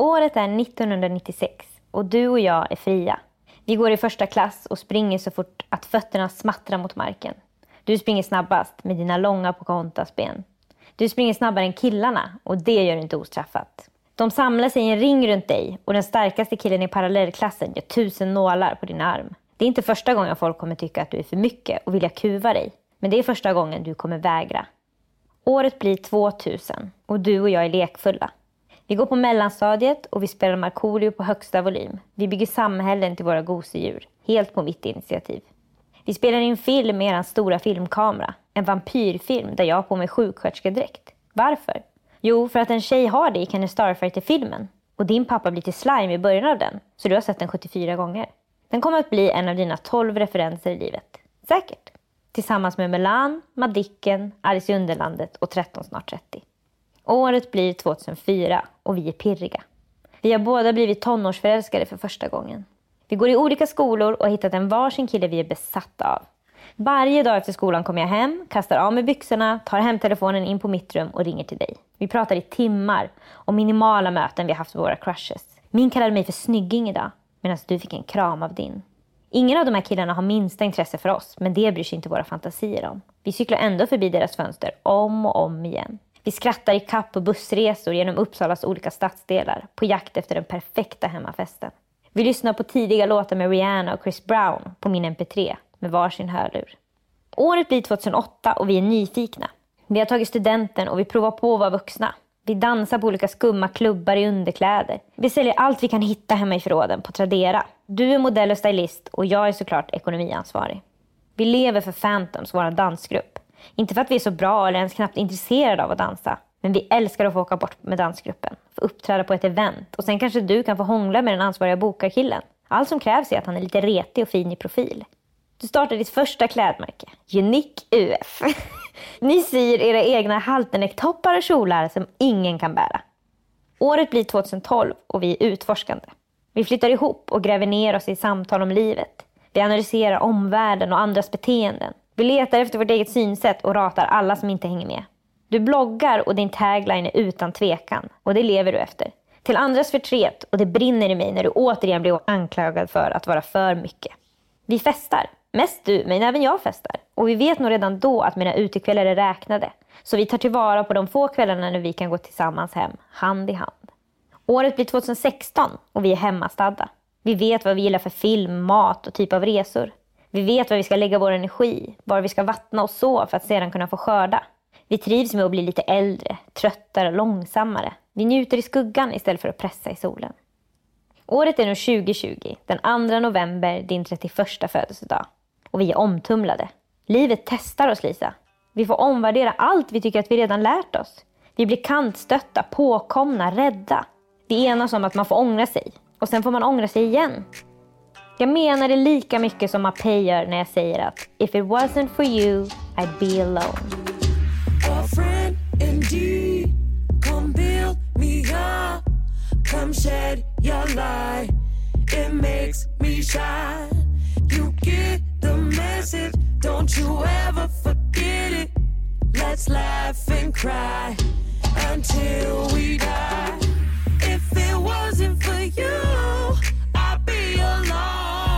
Året är 1996 och du och jag är fria. Vi går i första klass och springer så fort att fötterna smattrar mot marken. Du springer snabbast med dina långa Pocahontas-ben. Du springer snabbare än killarna och det gör du inte ostraffat. De samlar sig i en ring runt dig och den starkaste killen i parallellklassen gör tusen nålar på din arm. Det är inte första gången folk kommer tycka att du är för mycket och vilja kuva dig. Men det är första gången du kommer vägra. Året blir 2000 och du och jag är lekfulla. Vi går på mellanstadiet och vi spelar Markoolio på högsta volym. Vi bygger samhällen till våra gosedjur, helt på mitt initiativ. Vi spelar in film med er stora filmkamera. En vampyrfilm där jag har på mig sjuksköterskedräkt. Varför? Jo, för att en tjej har det i Kenny Starfighter-filmen. Och din pappa blir till slime i början av den, så du har sett den 74 gånger. Den kommer att bli en av dina 12 referenser i livet. Säkert. Tillsammans med Melan, Madicken, Alice i Underlandet och 13 snart 30. Året blir 2004 och vi är pirriga. Vi har båda blivit tonårsförälskade för första gången. Vi går i olika skolor och har hittat en varsin kille vi är besatta av. Varje dag efter skolan kommer jag hem, kastar av mig byxorna, tar hemtelefonen in på mitt rum och ringer till dig. Vi pratar i timmar om minimala möten vi haft med våra crushes. Min kallade mig för snygging idag, medan du fick en kram av din. Ingen av de här killarna har minsta intresse för oss, men det bryr sig inte våra fantasier om. Vi cyklar ändå förbi deras fönster om och om igen. Vi skrattar i kapp på bussresor genom Uppsalas olika stadsdelar på jakt efter den perfekta hemmafesten. Vi lyssnar på tidiga låtar med Rihanna och Chris Brown på min MP3 med varsin hörlur. Året blir 2008 och vi är nyfikna. Vi har tagit studenten och vi provar på att vara vuxna. Vi dansar på olika skumma klubbar i underkläder. Vi säljer allt vi kan hitta hemma i förråden på Tradera. Du är modell och stylist och jag är såklart ekonomiansvarig. Vi lever för Phantoms, vår dansgrupp. Inte för att vi är så bra eller ens knappt intresserade av att dansa. Men vi älskar att få åka bort med dansgruppen, få uppträda på ett event och sen kanske du kan få hångla med den ansvariga bokarkillen. Allt som krävs är att han är lite retig och fin i profil. Du startar ditt första klädmärke, Unique UF. Ni syr era egna halternecktoppar och kjolar som ingen kan bära. Året blir 2012 och vi är utforskande. Vi flyttar ihop och gräver ner oss i samtal om livet. Vi analyserar omvärlden och andras beteenden. Vi letar efter vårt eget synsätt och ratar alla som inte hänger med. Du bloggar och din tagline är utan tvekan. Och det lever du efter. Till andras förtret och det brinner i mig när du återigen blir anklagad för att vara för mycket. Vi festar. Mest du, men även jag festar. Och vi vet nog redan då att mina utekvällar är räknade. Så vi tar tillvara på de få kvällarna när vi kan gå tillsammans hem, hand i hand. Året blir 2016 och vi är hemmastadda. Vi vet vad vi gillar för film, mat och typ av resor. Vi vet var vi ska lägga vår energi, var vi ska vattna och så för att sedan kunna få skörda. Vi trivs med att bli lite äldre, tröttare och långsammare. Vi njuter i skuggan istället för att pressa i solen. Året är nu 2020, den 2 november, din 31 födelsedag. Och vi är omtumlade. Livet testar oss, Lisa. Vi får omvärdera allt vi tycker att vi redan lärt oss. Vi blir kantstötta, påkomna, rädda. Vi enas om att man får ångra sig. Och sen får man ångra sig igen. Jag menar det lika mycket som Mapei gör när jag säger att if it wasn't for you, I'd be alone. A friend indeed. Come build me up. Come shed your light. It makes me shine. You get the message. Don't you ever forget it. Let's laugh and cry until we die. If it wasn't for you, alone.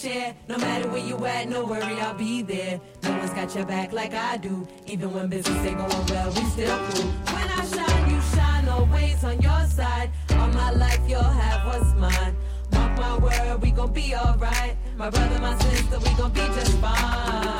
Share. No matter where you at, no worry, I'll be there. No one's got your back like I do. Even when business ain't going well, we still cool. When I shine, you shine. Always on your side. All my life, you'll have what's mine. Mark my word, we gon' be alright. My brother, my sister, we gon' be just fine.